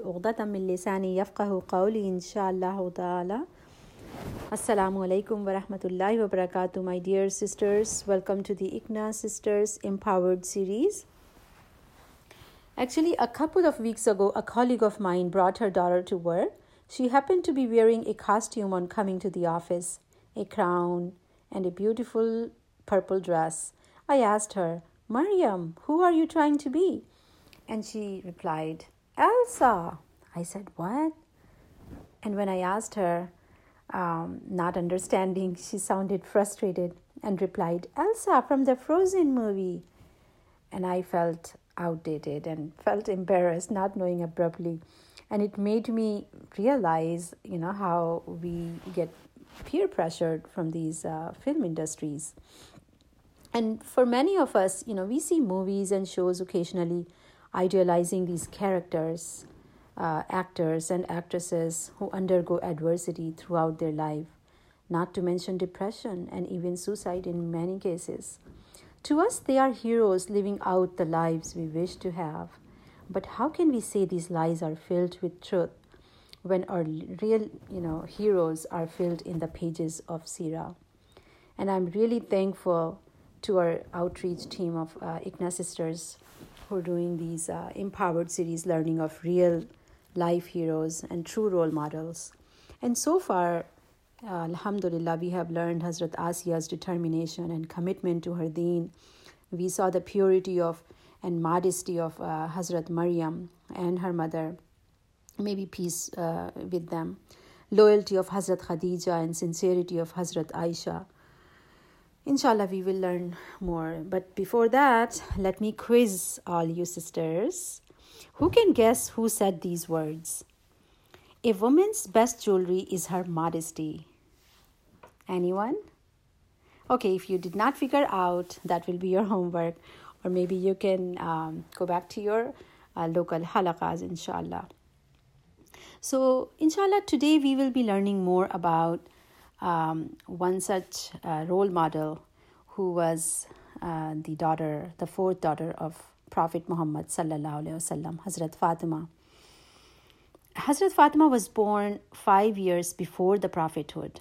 Uqdatam min lisani yafqahu qawli inshallah ta'ala. Assalamu alaikum wa rahmatullahi wa barakatuh, my dear sisters. Welcome to the ICNA Sisters Empowered series. Actually, a couple of weeks ago, a colleague of mine brought her daughter to work. She happened to be wearing a costume on coming to the office, a crown, and a beautiful purple dress. I asked her, Mariam, who are you trying to be? And she replied, Elsa. I said, What? And when I asked her, um, not understanding, she sounded frustrated and replied, Elsa from the Frozen movie. And I felt outdated and felt embarrassed, not knowing abruptly. And it made me realize, you know, how we get peer pressured from these uh, film industries. And for many of us, you know, we see movies and shows occasionally idealizing these characters, uh, actors, and actresses who undergo adversity throughout their life, not to mention depression and even suicide in many cases. To us, they are heroes living out the lives we wish to have. But how can we say these lies are filled with truth when our real, you know, heroes are filled in the pages of Sirah? And I'm really thankful to our outreach team of uh, ICNA sisters who are doing these uh, empowered series learning of real life heroes and true role models. And so far, uh, Alhamdulillah, we have learned Hazrat Asiya's determination and commitment to her deen. We saw the purity of and modesty of uh, Hazrat Maryam and her mother. Maybe peace uh, with them. Loyalty of Hazrat Khadija and sincerity of Hazrat Aisha Inshallah, we will learn more. But before that, let me quiz all you sisters. Who can guess who said these words? A woman's best jewelry is her modesty. Anyone? Okay, if you did not figure out, that will be your homework, or maybe you can um, go back to your uh, local halakas, inshallah. So, inshallah, today we will be learning more about um, one such uh, role model who was uh, the daughter, the fourth daughter of Prophet Muhammad sallallahu alaihi wasallam, Hazrat Fatima. Hazrat Fatima was born five years before the prophethood.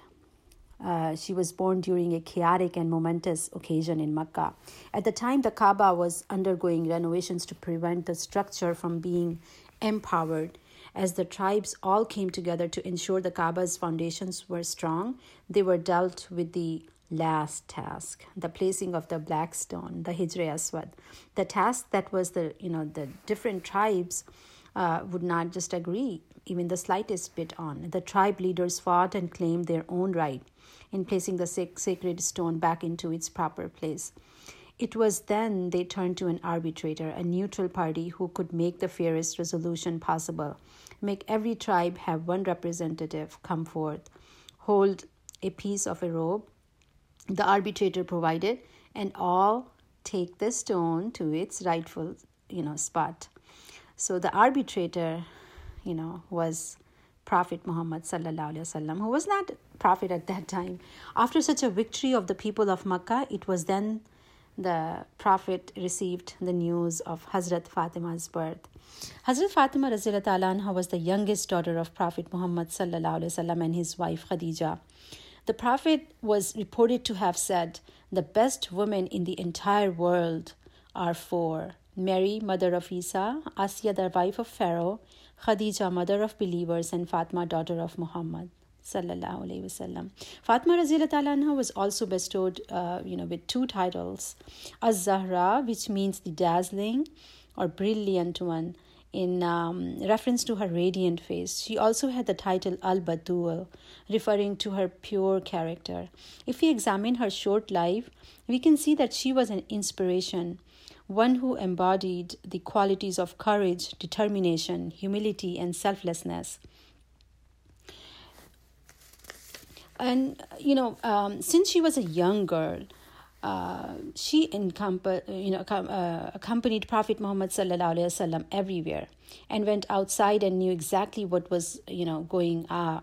Uh, she was born during a chaotic and momentous occasion in Mecca. At the time, the Kaaba was undergoing renovations to prevent the structure from being empowered as the tribes all came together to ensure the Kaaba's foundations were strong, they were dealt with the last task the placing of the black stone the hijre aswad. The task that was the you know the different tribes uh, would not just agree even the slightest bit on. The tribe leaders fought and claimed their own right in placing the sacred stone back into its proper place. It was then they turned to an arbitrator, a neutral party who could make the fairest resolution possible, make every tribe have one representative come forth, hold a piece of a robe the arbitrator provided, and all take the stone to its rightful, you know, spot. So the arbitrator, you know, was Prophet Muhammad sallallahu alaihi wasallam, who was not prophet at that time. After such a victory of the people of Makkah, it was then the Prophet received the news of Hazrat Fatima's birth. Hazrat Fatima anha was the youngest daughter of Prophet Muhammad and his wife Khadija. The Prophet was reported to have said, The best women in the entire world are four Mary, mother of Isa, Asiya, the wife of Pharaoh, Khadija, mother of believers, and Fatma, daughter of Muhammad. Fatma anha was also bestowed, uh, you know, with two titles, Az-Zahra, which means the dazzling or brilliant one, in um, reference to her radiant face. She also had the title Al Batul, referring to her pure character. If we examine her short life, we can see that she was an inspiration, one who embodied the qualities of courage, determination, humility, and selflessness. And, you know, um, since she was a young girl, uh, she you know, uh, accompanied Prophet Muhammad sallallahu everywhere, and went outside and knew exactly what was you know going uh,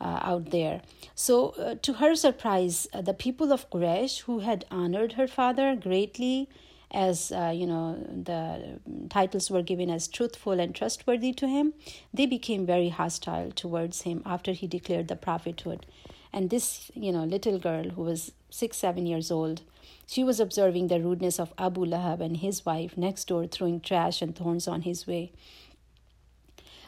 uh, out there. So, uh, to her surprise, uh, the people of Quraysh, who had honored her father greatly, as you know, the titles were given as truthful and trustworthy to him, they became very hostile towards him after he declared the prophethood. And this, you know, little girl who was six, seven years old, she was observing the rudeness of Abu Lahab and his wife next door throwing trash and thorns on his way.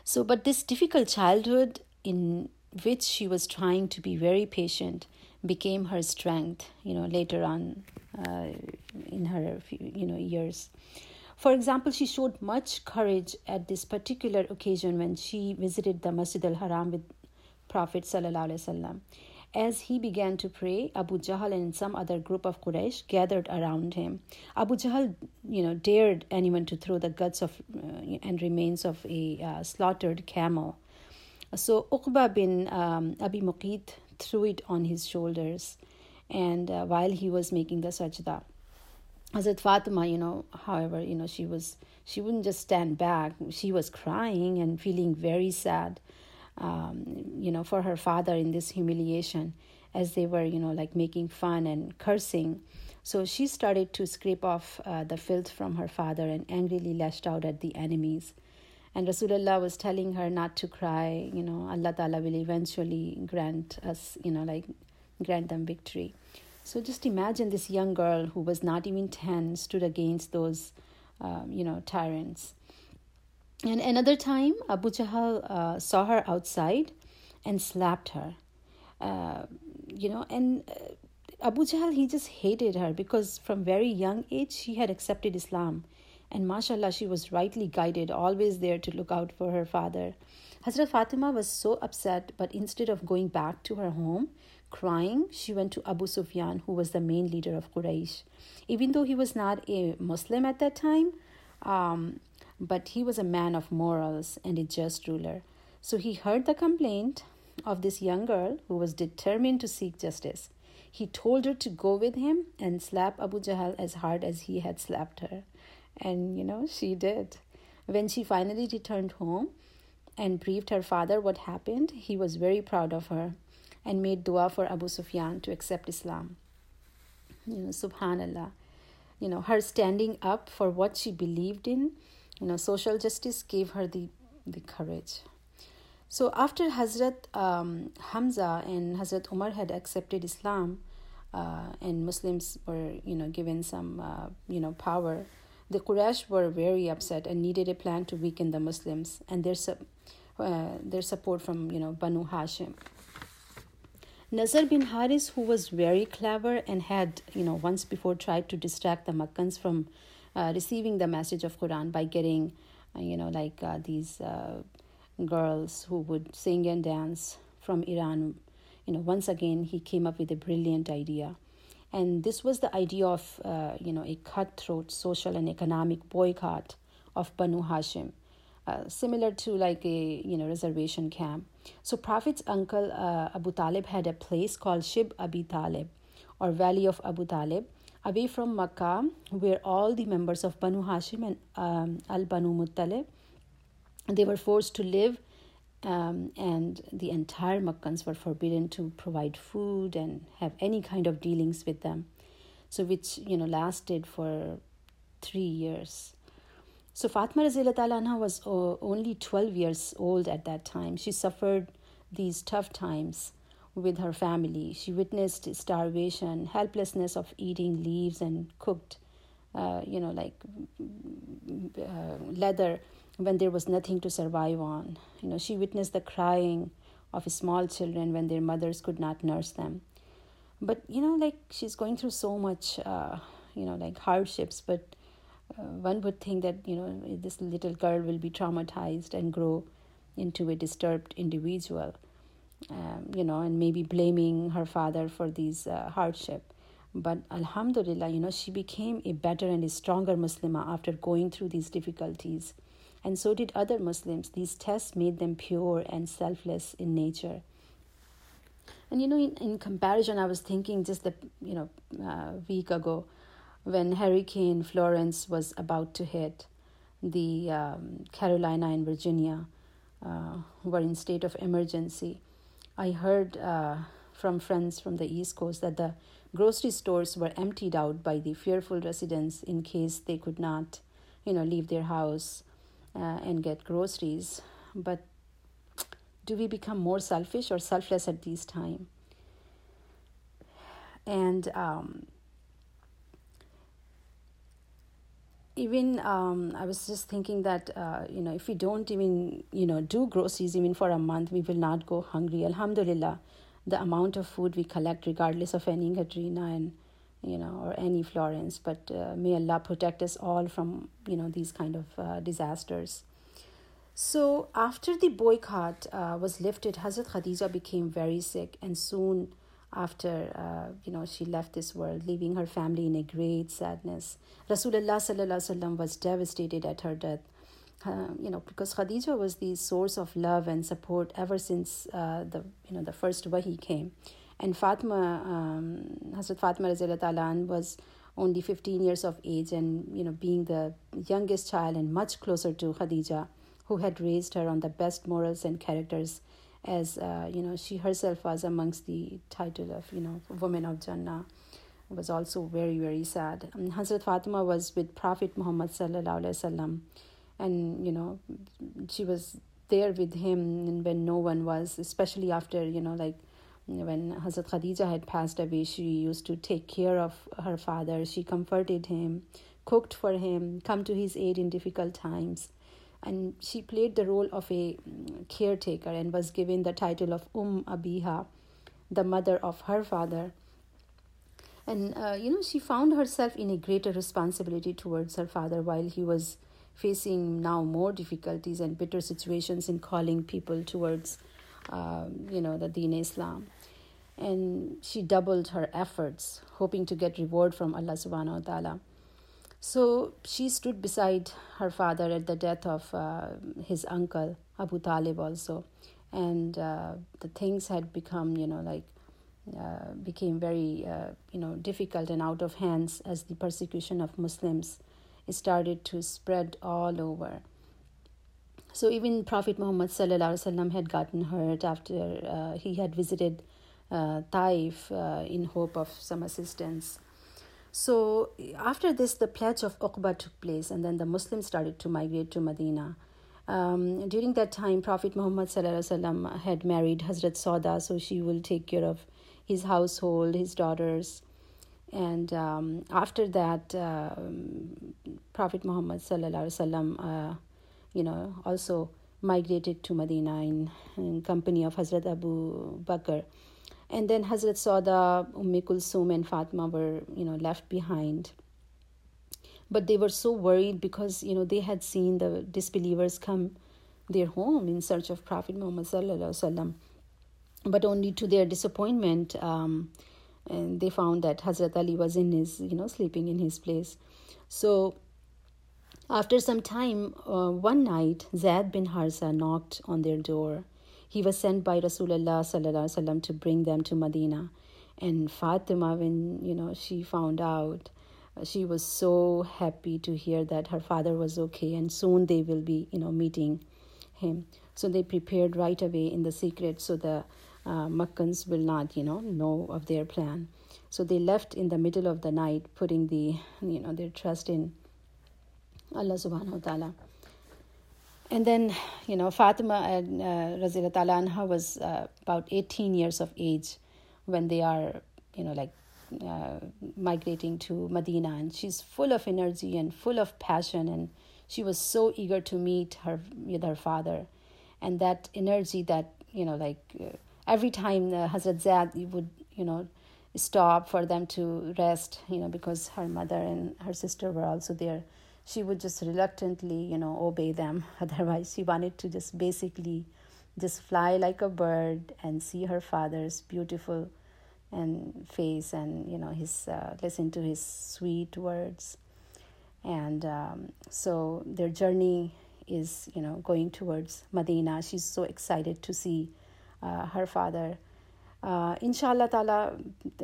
So, but this difficult childhood in which she was trying to be very patient became her strength you know later on uh, in her you know years for example she showed much courage at this particular occasion when she visited the masjid al-haram with prophet sallallahu alaihi wasallam as he began to pray, Abu Jahl and some other group of Quraysh gathered around him. Abu Jahl, you know, dared anyone to throw the guts of uh, and remains of a uh, slaughtered camel so Uqba bin um, Abi Muqit threw it on his shoulders, and uh, while he was making the sajda, Hazrat Fatima, you know, however, you know, she was she wouldn't just stand back. She was crying and feeling very sad, um, you know, for her father in this humiliation, as they were, you know, like making fun and cursing. So she started to scrape off uh, the filth from her father and angrily lashed out at the enemies. And Rasulullah was telling her not to cry, you know, Allah Ta'ala will eventually grant us, you know, like grant them victory. So just imagine this young girl who was not even 10 stood against those, um, you know, tyrants. And another time, Abu Jahl uh, saw her outside and slapped her. Uh, you know, and uh, Abu Jahl, he just hated her because from very young age she had accepted Islam and mashallah, she was rightly guided, always there to look out for her father. Hazrat Fatima was so upset, but instead of going back to her home, crying, she went to Abu Sufyan, who was the main leader of Quraysh. Even though he was not a Muslim at that time, um, but he was a man of morals and a just ruler. So he heard the complaint of this young girl who was determined to seek justice. He told her to go with him and slap Abu Jahl as hard as he had slapped her. And you know, she did. When she finally returned home and briefed her father what happened, he was very proud of her and made dua for Abu Sufyan to accept Islam. You know, subhanallah. You know, her standing up for what she believed in, you know, social justice gave her the, the courage. So after Hazrat um, Hamza and Hazrat Umar had accepted Islam, uh, and Muslims were, you know, given some, uh, you know, power the Quraysh were very upset and needed a plan to weaken the Muslims and their, uh, their support from you know Banu Hashim. Nazar bin Haris, who was very clever and had you know once before tried to distract the Makkans from receiving the message of Quran by getting uh, you know like uh, these uh, girls who would sing and dance from Iran. You know, once again he came up with a brilliant idea and this was the idea of uh, you know a cutthroat social and economic boycott of Banu Hashim, uh, similar to like a you know reservation camp. So Prophet's uncle uh, Abu Talib had a place called Shib Abi Talib, or Valley of Abu Talib, away from Makkah, where all the members of Banu Hashim and um, Al Banu Muttalib they were forced to live um, and the entire Makkans were forbidden to provide food and have any kind of dealings with them. So, which you know lasted for three years. So, Fatima Anha was only 12 years old at that time. She suffered these tough times with her family. She witnessed starvation, helplessness of eating leaves and cooked, uh, you know, like uh, leather when there was nothing to survive on. You know, she witnessed the crying of small children when their mothers could not nurse them. But you know, like she's going through so much, uh, you know, like hardships. But uh, one would think that you know this little girl will be traumatized and grow into a disturbed individual. Um, you know, and maybe blaming her father for these uh, hardship. But Alhamdulillah, you know, she became a better and a stronger Muslimah after going through these difficulties and so did other Muslims. These tests made them pure and selfless in nature. And you know, in, in comparison, I was thinking just the you know uh, week ago, when Hurricane Florence was about to hit, the um, Carolina and Virginia uh, were in state of emergency. I heard uh, from friends from the East Coast that the grocery stores were emptied out by the fearful residents in case they could not, you know, leave their house uh, and get groceries. But do we become more selfish or selfless at this time? And um, even um, I was just thinking that uh, you know if we don't even you know do groceries even for a month, we will not go hungry. Alhamdulillah, the amount of food we collect, regardless of any Katrina and you know or any Florence. But uh, may Allah protect us all from you know these kind of uh, disasters. So after the boycott uh, was lifted, Hazrat Khadija became very sick, and soon after uh, you know she left this world leaving her family in a great sadness. Rasulullah sallallahu was devastated at her death uh, you know because khadija was the source of love and support ever since uh, the you know the first wahi came. And fatima um, hazrat fatima was only 15 years of age and you know being the youngest child and much closer to khadija who had raised her on the best morals and characters as uh, you know she herself was amongst the title of you know women of Jannah was also very very sad. Um, Hazrat Fatima was with Prophet Muhammad sallallahu alaihi wasallam, and you know she was there with him when no one was, especially after you know like when Hazrat Khadija had passed away. She used to take care of her father. She comforted him, cooked for him, come to his aid in difficult times and she played the role of a mm, caretaker and was given the title of Um Abiha, the mother of her father. And uh, you know, she found herself in a greater responsibility towards her father while he was facing now more difficulties and bitter situations in calling people towards, um, you know, the Deen Islam. And she doubled her efforts, hoping to get reward from Allah subhanahu wa ta'ala. So she stood beside her father at the death of uh, his uncle, Abu Talib, also. And uh, the things had become, you know, like, uh, became very, uh, you know, difficult and out of hands as the persecution of Muslims started to spread all over. So even Prophet Muhammad had gotten hurt after uh, he had visited uh, Taif in hope of some assistance so after this, the pledge of Aqaba took place, and then the Muslims started to migrate to Medina. Um, during that time, Prophet Muhammad had married Hazrat Sauda, so she will take care of his household, his daughters. And um, after that, uh, Prophet Muhammad uh, you know, also migrated to Medina in, in company of Hazrat Abu Bakr and then Hazrat Sauda, Umm Kulsum, and Fatima were you know left behind. But they were so worried because you know they had seen the disbelievers come their home in search of Prophet Muhammad but only to their disappointment, um, and they found that Hazrat Ali was in his you know sleeping in his place. So after some time, uh, one night, Zaid bin Harsa knocked on their door he was sent by Rasulullah to bring them to Medina. And Fatima, when you know she found out, she was so happy to hear that her father was okay, and soon they will be you know meeting him. So they prepared right away in the secret, so the uh, Makkans will not you know know of their plan. So they left in the middle of the night, putting the you know their trust in Allah subhanahu wa taala. And then, you know, Fatima and uh, Razila Anha was uh, about 18 years of age when they are, you know, like uh, migrating to Medina. And she's full of energy and full of passion. And she was so eager to meet her with her father. And that energy that, you know, like uh, every time uh, Hazrat Zaid would, you know, stop for them to rest, you know, because her mother and her sister were also there she would just reluctantly, you know, obey them. Otherwise, she wanted to just basically just fly like a bird and see her father's beautiful and face and you know his uh, listen to his sweet words. And um, so their journey is you know going towards medina she's so excited to see uh, her father. Uh, inshallah ta'ala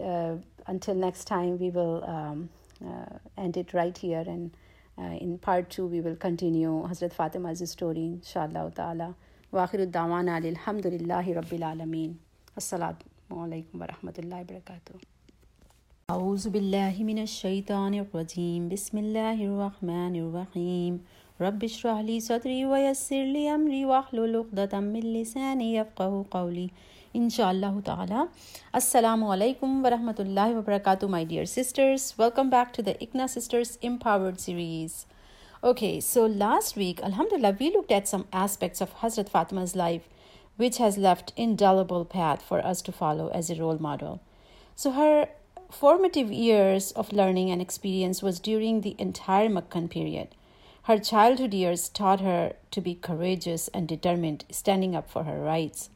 uh, until next time we will um, uh, end it right here and uh, in part two, we will continue Hazrat Fatima's story, inshallah ta'ala. وآخر الدعوانا الحمد لله رب العالمين Assalamu alaikum wa rahmatullahi wa barakatuh. أعوذ بالله من الشيطان الرجيم بسم الله الرحمن الرحيم رب اشرح لي صدري ويسر لي أمري واحلل عقدة من لساني يفقه قولي Inshallah ta'ala. Assalamu alaikum wa rahmatullahi wa barakatuh, my dear sisters. Welcome back to the ICNA Sisters Empowered series. Okay, so last week, Alhamdulillah, we looked at some aspects of Hazrat Fatima's life which has left indelible path for us to follow as a role model. So her formative years of learning and experience was during the entire Makkan period. Her childhood years taught her to be courageous and determined, standing up for her rights.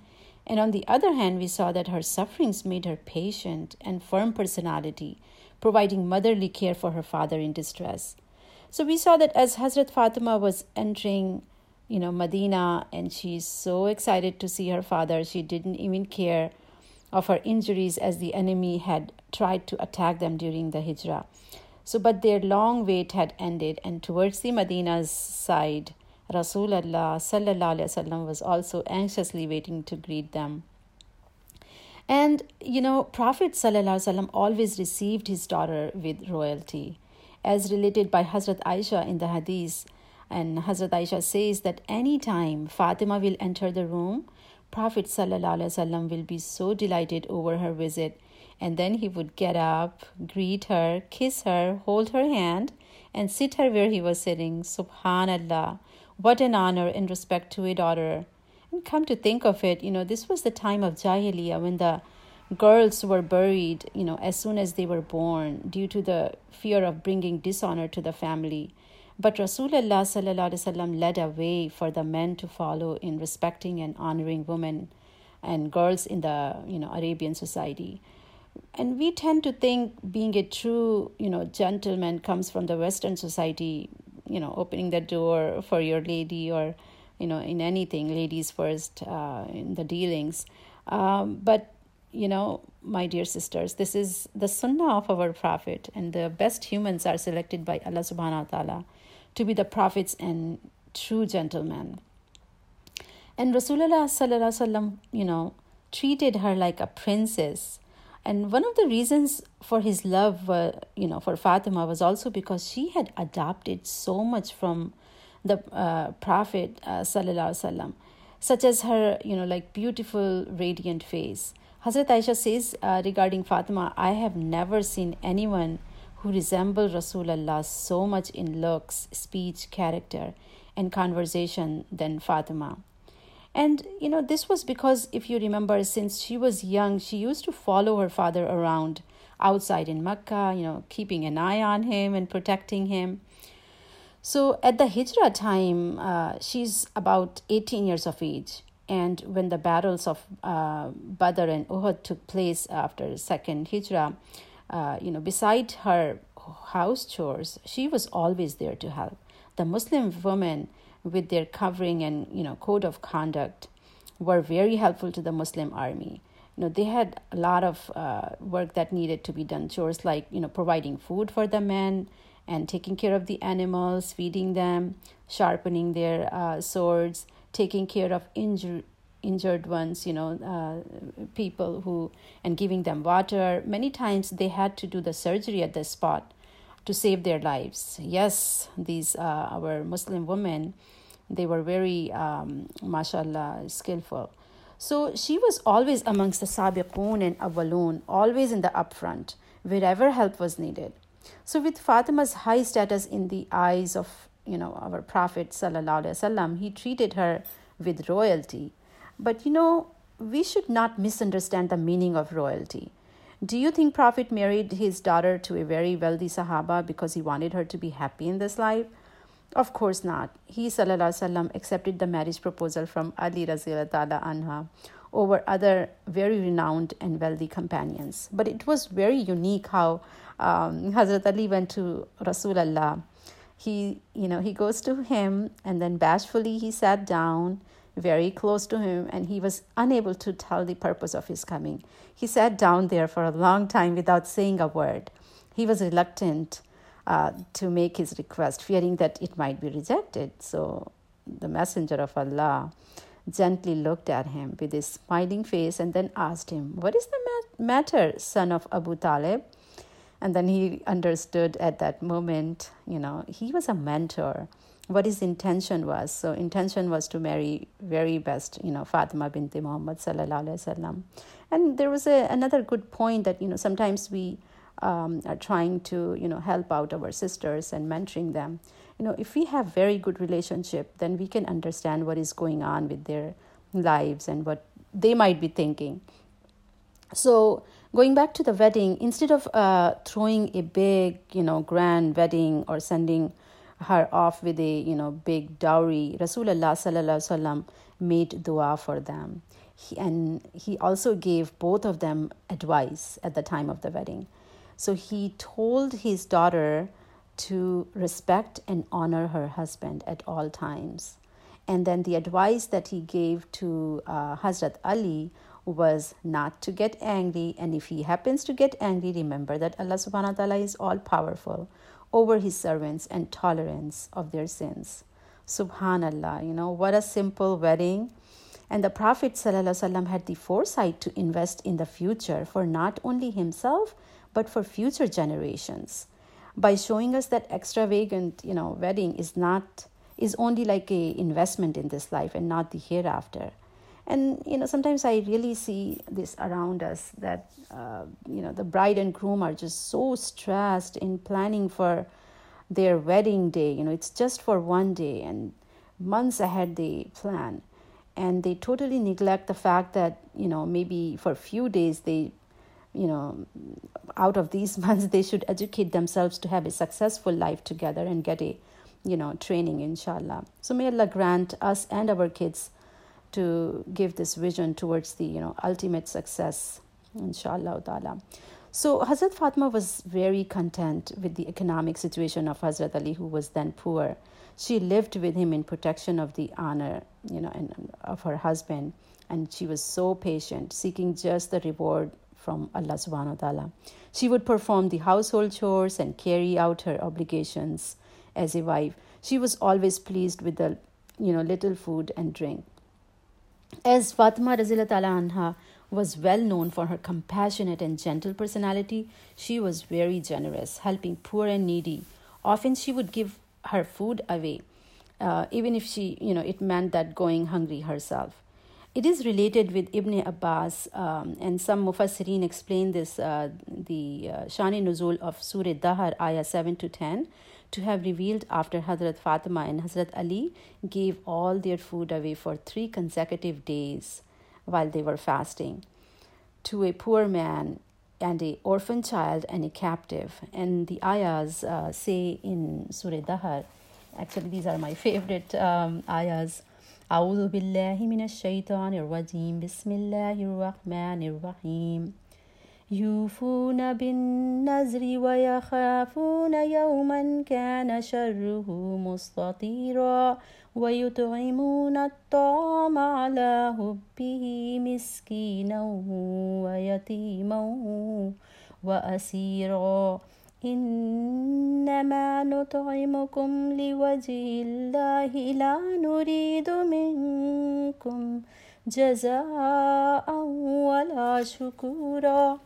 And on the other hand, we saw that her sufferings made her patient and firm personality, providing motherly care for her father in distress. So we saw that as Hazrat Fatima was entering, you know, Medina, and she's so excited to see her father, she didn't even care of her injuries as the enemy had tried to attack them during the hijrah. So, but their long wait had ended, and towards the Medina's side, Rasulullah sallallahu was also anxiously waiting to greet them. And you know, Prophet sallallahu always received his daughter with royalty, as related by Hazrat Aisha in the Hadith. And Hazrat Aisha says that any time Fatima will enter the room, Prophet sallallahu will be so delighted over her visit, and then he would get up, greet her, kiss her, hold her hand, and sit her where he was sitting. Subhanallah. What an honor and respect to a daughter. And come to think of it, you know, this was the time of Jahiliyyah when the girls were buried, you know, as soon as they were born due to the fear of bringing dishonor to the family. But Rasulullah led a way for the men to follow in respecting and honoring women and girls in the, you know, Arabian society. And we tend to think being a true, you know, gentleman comes from the Western society you know opening the door for your lady or you know in anything ladies first uh, in the dealings. Um, but you know my dear sisters this is the sunnah of our prophet and the best humans are selected by allah subhanahu wa ta'ala to be the prophets and true gentlemen. And rasulullah sallallahu alaihi wasallam you know treated her like a princess and one of the reasons for his love, uh, you know, for Fatima was also because she had adopted so much from the uh, Prophet uh, wasallam, such as her, you know, like beautiful, radiant face. Hazrat Aisha says uh, regarding Fatima, I have never seen anyone who resembled Rasulullah so much in looks, speech, character, and conversation than Fatima. And, you know, this was because, if you remember, since she was young, she used to follow her father around outside in Mecca, you know, keeping an eye on him and protecting him. So at the Hijrah time, uh, she's about 18 years of age. And when the battles of uh, Badr and Uhud took place after the second Hijrah, uh, you know, beside her house chores, she was always there to help. The Muslim women with their covering and you know code of conduct were very helpful to the Muslim army. You know, they had a lot of uh, work that needed to be done. Chores like you know providing food for the men and taking care of the animals, feeding them, sharpening their uh, swords, taking care of injured injured ones. You know, uh, people who and giving them water. Many times they had to do the surgery at the spot to save their lives. Yes, these uh, our Muslim women, they were very, um, mashallah, skillful. So she was always amongst the sabiqun and awwalun, always in the upfront, wherever help was needed. So with Fatima's high status in the eyes of you know our Prophet wasallam, he treated her with royalty. But you know we should not misunderstand the meaning of royalty. Do you think Prophet married his daughter to a very wealthy Sahaba because he wanted her to be happy in this life? Of course not. He وسلم, accepted the marriage proposal from Ali ta'ala anha over other very renowned and wealthy companions. But it was very unique how um, Hazrat Ali went to Rasulullah. He, you know, he goes to him and then bashfully he sat down very close to him, and he was unable to tell the purpose of his coming. He sat down there for a long time without saying a word. He was reluctant uh, to make his request, fearing that it might be rejected. So the Messenger of Allah gently looked at him with his smiling face and then asked him, What is the mat- matter, son of Abu Talib? And then he understood at that moment, you know, he was a mentor. What his intention was. So intention was to marry very best, you know, Fatima binti Muhammad sallallahu alaihi wasallam. And there was a, another good point that, you know, sometimes we um, are trying to, you know, help out our sisters and mentoring them. You know, if we have very good relationship, then we can understand what is going on with their lives and what they might be thinking. So going back to the wedding, instead of uh, throwing a big, you know, grand wedding or sending her off with a, you know, big dowry, Rasulullah sallallahu made dua for them. He, and he also gave both of them advice at the time of the wedding. So he told his daughter to respect and honor her husband at all times. And then the advice that he gave to uh, Hazrat Ali was not to get angry. And if he happens to get angry, remember that Allah subhanahu wa ta'ala is all powerful over his servants and tolerance of their sins. Subhanallah, you know, what a simple wedding. And the Prophet ﷺ had the foresight to invest in the future for not only himself, but for future generations by showing us that extravagant, you know, wedding is not is only like a investment in this life and not the hereafter and you know sometimes i really see this around us that uh, you know the bride and groom are just so stressed in planning for their wedding day. You know it's just for one day and months ahead they plan. And they totally neglect the fact that you know maybe for a few days they you know out of these months they should educate themselves to have a successful life together and get a you know training inshallah. So may allah grant us and our kids to give this vision towards the you know ultimate success inshallah ta'ala. So Hazrat Fatima was very content with the economic situation of Hazrat Ali who was then poor. She lived with him in protection of the honor you know and of her husband. And she was so patient seeking just the reward from Allah subhanahu wa ta'ala. She would perform the household chores and carry out her obligations as a wife. She was always pleased with the you know little food and drink as Fatima anha was well known for her compassionate and gentle personality, she was very generous, helping poor and needy. Often she would give her food away, uh, even if she, you know, it meant that going hungry herself. It is related with Ibn Abbas, um, and some Mufassirin explain this, uh, the uh, Shani Nuzul of Surah Dahar, ayah 7 to 10, to have revealed after Hazrat Fatima and Hazrat Ali gave all their food away for three consecutive days while they were fasting to a poor man and a orphan child and a captive. And the ayahs uh, say in Surah Dahar, actually these are my favorite um, ayahs. أعوذ بالله من الشيطان الرجيم بسم الله الرحمن الرحيم يوفون بالنذر ويخافون يوما كان شره مستطيرا ويطعمون الطعام على حبه مسكينا ويتيما وأسيرا. إنما نطعمكم لوجه الله لا نريد منكم جزاء ولا شكورا.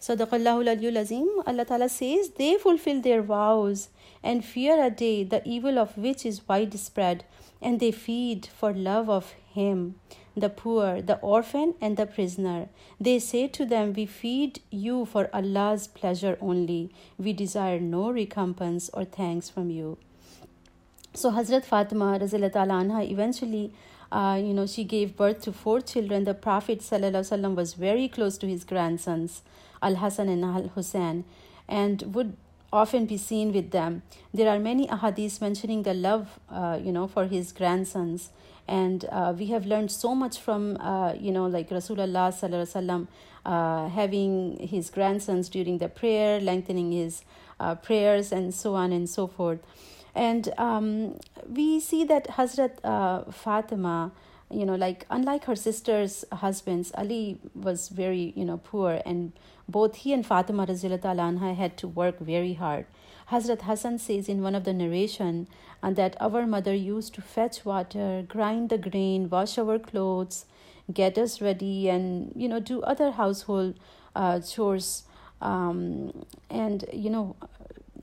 Sadaqallahu Azim, Allah Ta'ala says, they fulfill their vows and fear a day, the evil of which is widespread, and they feed for love of Him, the poor, the orphan, and the prisoner. They say to them, We feed you for Allah's pleasure only. We desire no recompense or thanks from you. So Hazrat Fatima anha eventually uh, you know, she gave birth to four children. The Prophet ﷺ was very close to his grandsons, Al Hassan and Al Hussein, and would often be seen with them. There are many ahadiths mentioning the love, uh, you know, for his grandsons. And uh, we have learned so much from, uh, you know, like Rasulullah uh, having his grandsons during the prayer, lengthening his uh, prayers, and so on and so forth. And um, we see that Hazrat uh, Fatima, you know, like unlike her sister's husbands, Ali was very, you know, poor, and both he and Fatima anha had to work very hard. Hazrat Hassan says in one of the narration and uh, that our mother used to fetch water, grind the grain, wash our clothes, get us ready, and you know do other household uh, chores. Um, and you know,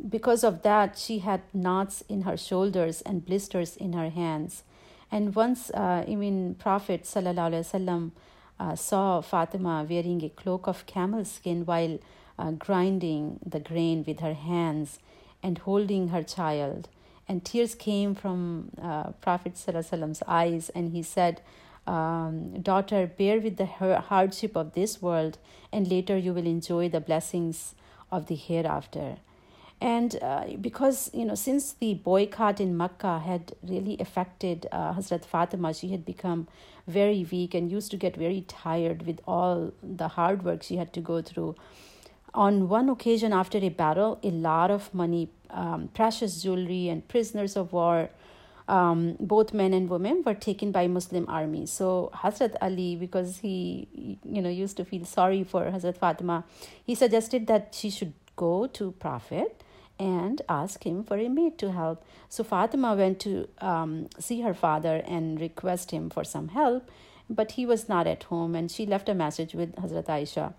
because of that, she had knots in her shoulders and blisters in her hands. And once, uh, even Prophet sallallahu alaihi wasallam uh, saw Fatima wearing a cloak of camel skin while uh, grinding the grain with her hands and holding her child. And tears came from uh, Prophet Prophet's eyes, and he said, um, Daughter, bear with the hardship of this world, and later you will enjoy the blessings of the hereafter. And uh, because, you know, since the boycott in Makkah had really affected uh, Hazrat Fatima, she had become very weak and used to get very tired with all the hard work she had to go through. On one occasion after a battle, a lot of money, um, precious jewelry, and prisoners of war, um, both men and women, were taken by Muslim armies. So Hazrat Ali, because he, you know, used to feel sorry for Hazrat Fatima, he suggested that she should go to Prophet and ask him for a maid to help. So Fatima went to um, see her father and request him for some help, but he was not at home, and she left a message with Hazrat Aisha.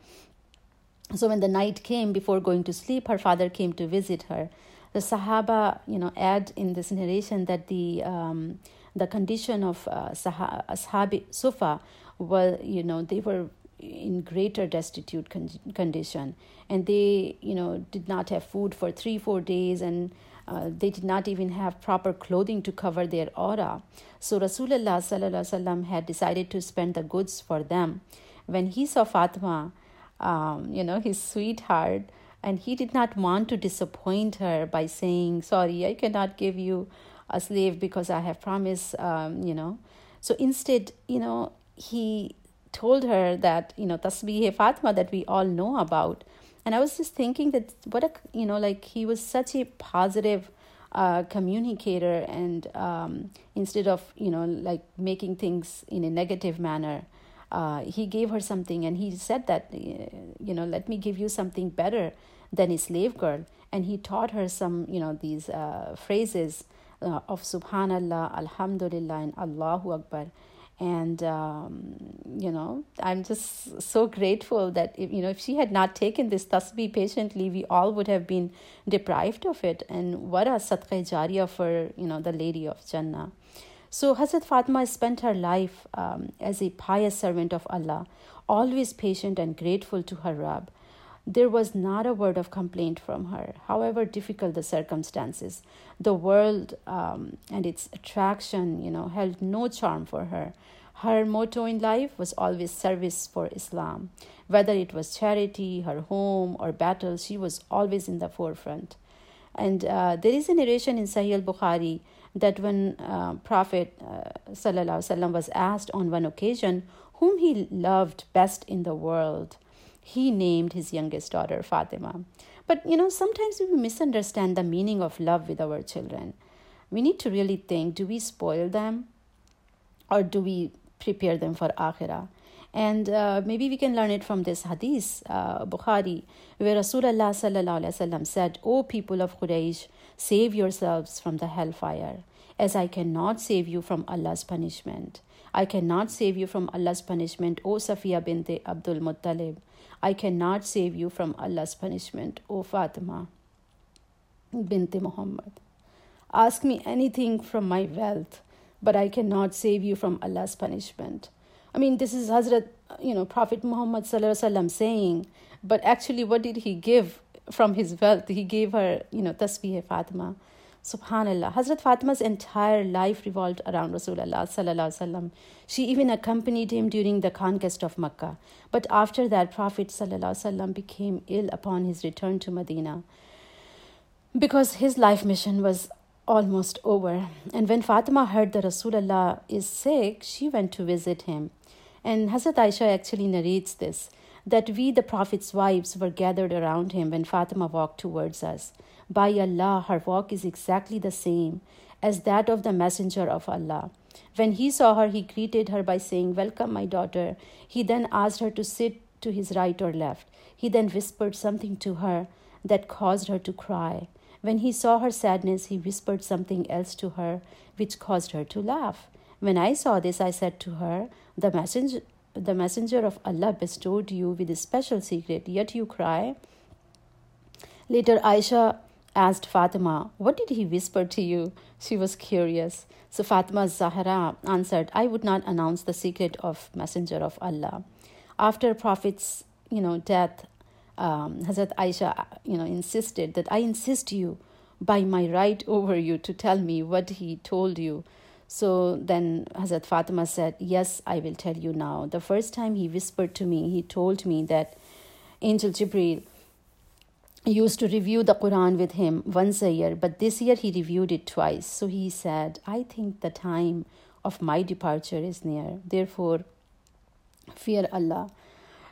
So when the night came before going to sleep, her father came to visit her. The Sahaba, you know, add in this narration that the um, the condition of uh, Sah- Ashabi Sufa were, you know, they were in greater destitute con- condition. And they you know did not have food for 3 4 days and uh, they did not even have proper clothing to cover their awrah. So rasulullah sallallahu had decided to spend the goods for them. When he saw fatima um, you know his sweetheart and he did not want to disappoint her by saying sorry i cannot give you a slave because i have promised um, you know. So instead you know he told her that you know tasbih Fatima that we all know about. And I was just thinking that what a you know like he was such a positive uh, communicator and um, instead of you know like making things in a negative manner uh, he gave her something and he said that you know let me give you something better than a slave girl. And he taught her some you know these uh, phrases uh, of subhanallah alhamdulillah and allahu akbar and um, you know i'm just so grateful that if, you know if she had not taken this tasbih patiently we all would have been deprived of it. And what a sadqa jariyah for you know the lady of jannah. So hazrat fatima spent her life um, as a pious servant of allah always patient and grateful to her rab there was not a word of complaint from her, however difficult the circumstances. The world um, and its attraction, you know, held no charm for her. Her motto in life was always service for Islam. Whether it was charity, her home, or battle, she was always in the forefront. And uh, there is a narration in Sahih al Bukhari that when uh, Prophet uh, was asked on one occasion whom he loved best in the world, he named his youngest daughter Fatima. But you know, sometimes we misunderstand the meaning of love with our children. We need to really think do we spoil them or do we prepare them for Akhirah? And uh, maybe we can learn it from this hadith, uh, Bukhari, where Rasulullah said, O people of Quraysh, save yourselves from the hellfire, as I cannot save you from Allah's punishment. I cannot save you from Allah's punishment, O Safiya bint Abdul Muttalib. I cannot save you from Allah's punishment, O Fatima bint Muhammad. Ask me anything from my wealth, but I cannot save you from Allah's punishment. I mean, this is Hazrat, you know, Prophet Muhammad saying, but actually, what did he give from his wealth? He gave her, you know, Tasbih Fatima. Subhanallah. Hazrat Fatima's entire life revolved around Rasulullah sallallahu. She even accompanied him during the conquest of Makkah. But after that, Prophet sallallahu became ill upon his return to Medina because his life mission was almost over. And when Fatima heard that Rasulullah is sick, she went to visit him. And Hazrat Aisha actually narrates this that we, the Prophet's wives, were gathered around him when Fatima walked towards us. By Allah, her walk is exactly the same as that of the Messenger of Allah. When he saw her, he greeted her by saying, Welcome, my daughter. He then asked her to sit to his right or left. He then whispered something to her that caused her to cry. When he saw her sadness, he whispered something else to her, which caused her to laugh. When I saw this, I said to her, The messenger, the messenger of Allah bestowed you with a special secret, yet you cry. Later, Aisha asked Fatima, What did he whisper to you? She was curious. So Fatima Zahra answered, I would not announce the secret of Messenger of Allah. After Prophet's you know, death, um, Hazrat Aisha, you know, insisted that I insist you by my right over you to tell me what he told you. So then Hazrat Fatima said, Yes, I will tell you now. The first time he whispered to me, he told me that Angel Jibril used to review the Quran with him once a year, but this year he reviewed it twice. So he said, I think the time of my departure is near. Therefore, fear Allah.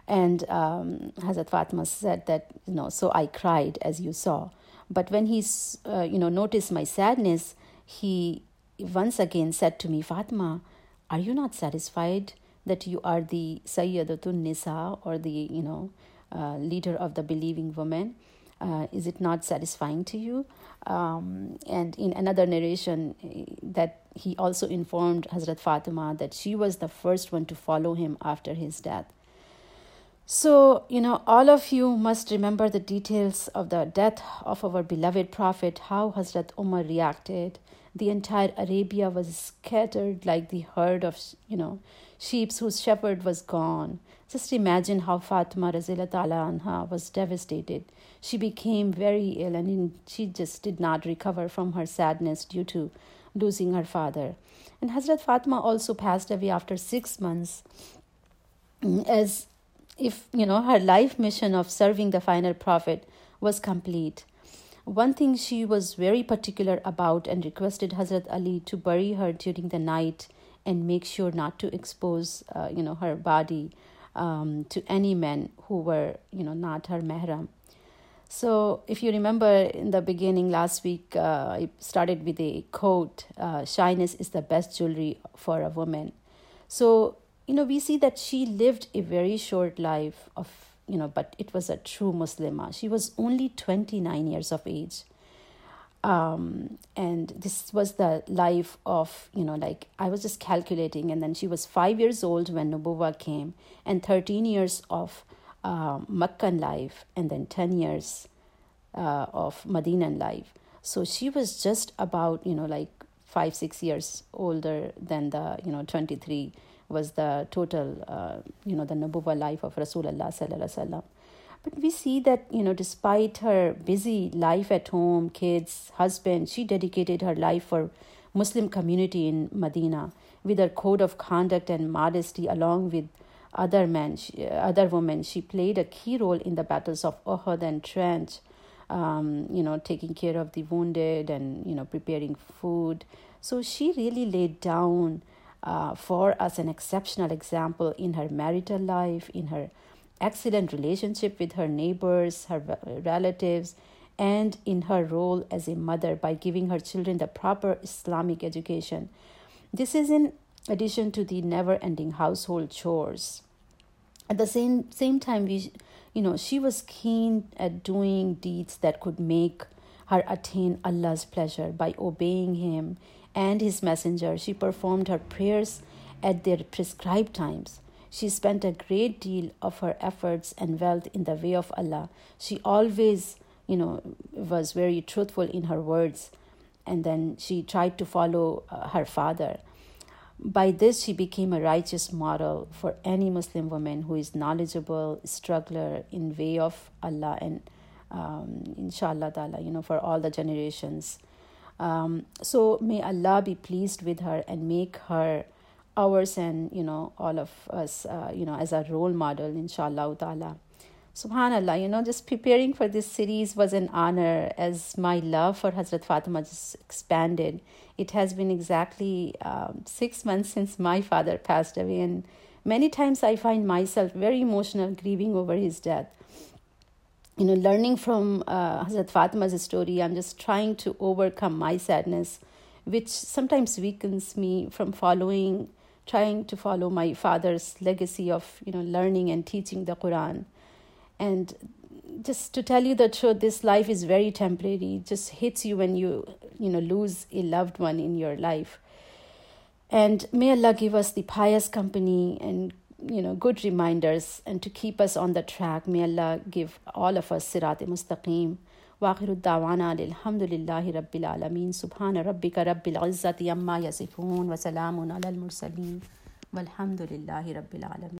And um, Hazrat Fatima said that, you know, so I cried as you saw. But when he, uh, you know, noticed my sadness, he once again said to me, Fatima, are you not satisfied that you are the Sayyidatun Nisa or the, you know, uh, leader of the believing women? Uh, is it not satisfying to you? Um, and in another narration, eh, that he also informed Hazrat Fatima that she was the first one to follow him after his death. So, you know, all of you must remember the details of the death of our beloved Prophet, how Hazrat Umar reacted. The entire Arabia was scattered like the herd of, you know, sheep whose shepherd was gone. Just imagine how Fatima anha was devastated. She became very ill and she just did not recover from her sadness due to losing her father. And Hazrat Fatima also passed away after six months as if you know her life mission of serving the final prophet was complete. One thing she was very particular about and requested Hazrat Ali to bury her during the night and make sure not to expose uh, you know her body um, to any men who were you know not her mahram. So, if you remember in the beginning last week, uh, I started with a quote uh, Shyness is the best jewelry for a woman. So, you know, we see that she lived a very short life of, you know, but it was a true Muslimah. She was only 29 years of age. Um, and this was the life of, you know, like I was just calculating, and then she was five years old when Nubuwa came, and 13 years of uh, life, and then 10 years uh, of Medinan life. So she was just about, you know, like five, six years older than the, you know, 23 was the total, uh, you know, the Nabuwa life of Rasulullah sallallahu alaihi But we see that, you know, despite her busy life at home, kids, husband, she dedicated her life for Muslim community in Medina with her code of conduct and modesty along with other men, she, other women. She played a key role in the battles of Uhud and Trench, um, you know, taking care of the wounded and, you know, preparing food. So she really laid down uh, for us an exceptional example in her marital life, in her excellent relationship with her neighbors, her relatives, and in her role as a mother by giving her children the proper Islamic education. This is in addition to the never ending household chores. At the same, same time, we, you know, she was keen at doing deeds that could make her attain Allah's pleasure by obeying Him and his messenger. She performed her prayers at their prescribed times. She spent a great deal of her efforts and wealth in the way of Allah. She always, you know, was very truthful in her words. And then she tried to follow uh, her father. By this, she became a righteous model for any Muslim woman who is knowledgeable, struggler in way of Allah and um, inshallah ta'ala, you know, for all the generations. Um, so may Allah be pleased with her and make her ours and you know all of us uh, you know as a role model inshallah ta'ala. Subhanallah you know just preparing for this series was an honor as my love for hazrat fatima just expanded. It has been exactly um, six months since my father passed away and many times i find myself very emotional grieving over his death. You know, learning from uh, Hazrat Fatima's story, I'm just trying to overcome my sadness, which sometimes weakens me from following, trying to follow my father's legacy of, you know, learning and teaching the Quran. And just to tell you the truth, this life is very temporary. It just hits you when you, you know, lose a loved one in your life. And may Allah give us the pious company and you know good reminders and to keep us on the track. May Allah give all of us sirat mustaqim. واخر الدعوانا الحمد لله رب العالمين. سبحان ربك رب العزة عما يصفون وسلام على المرسلين. والحمد لله رب العالمين.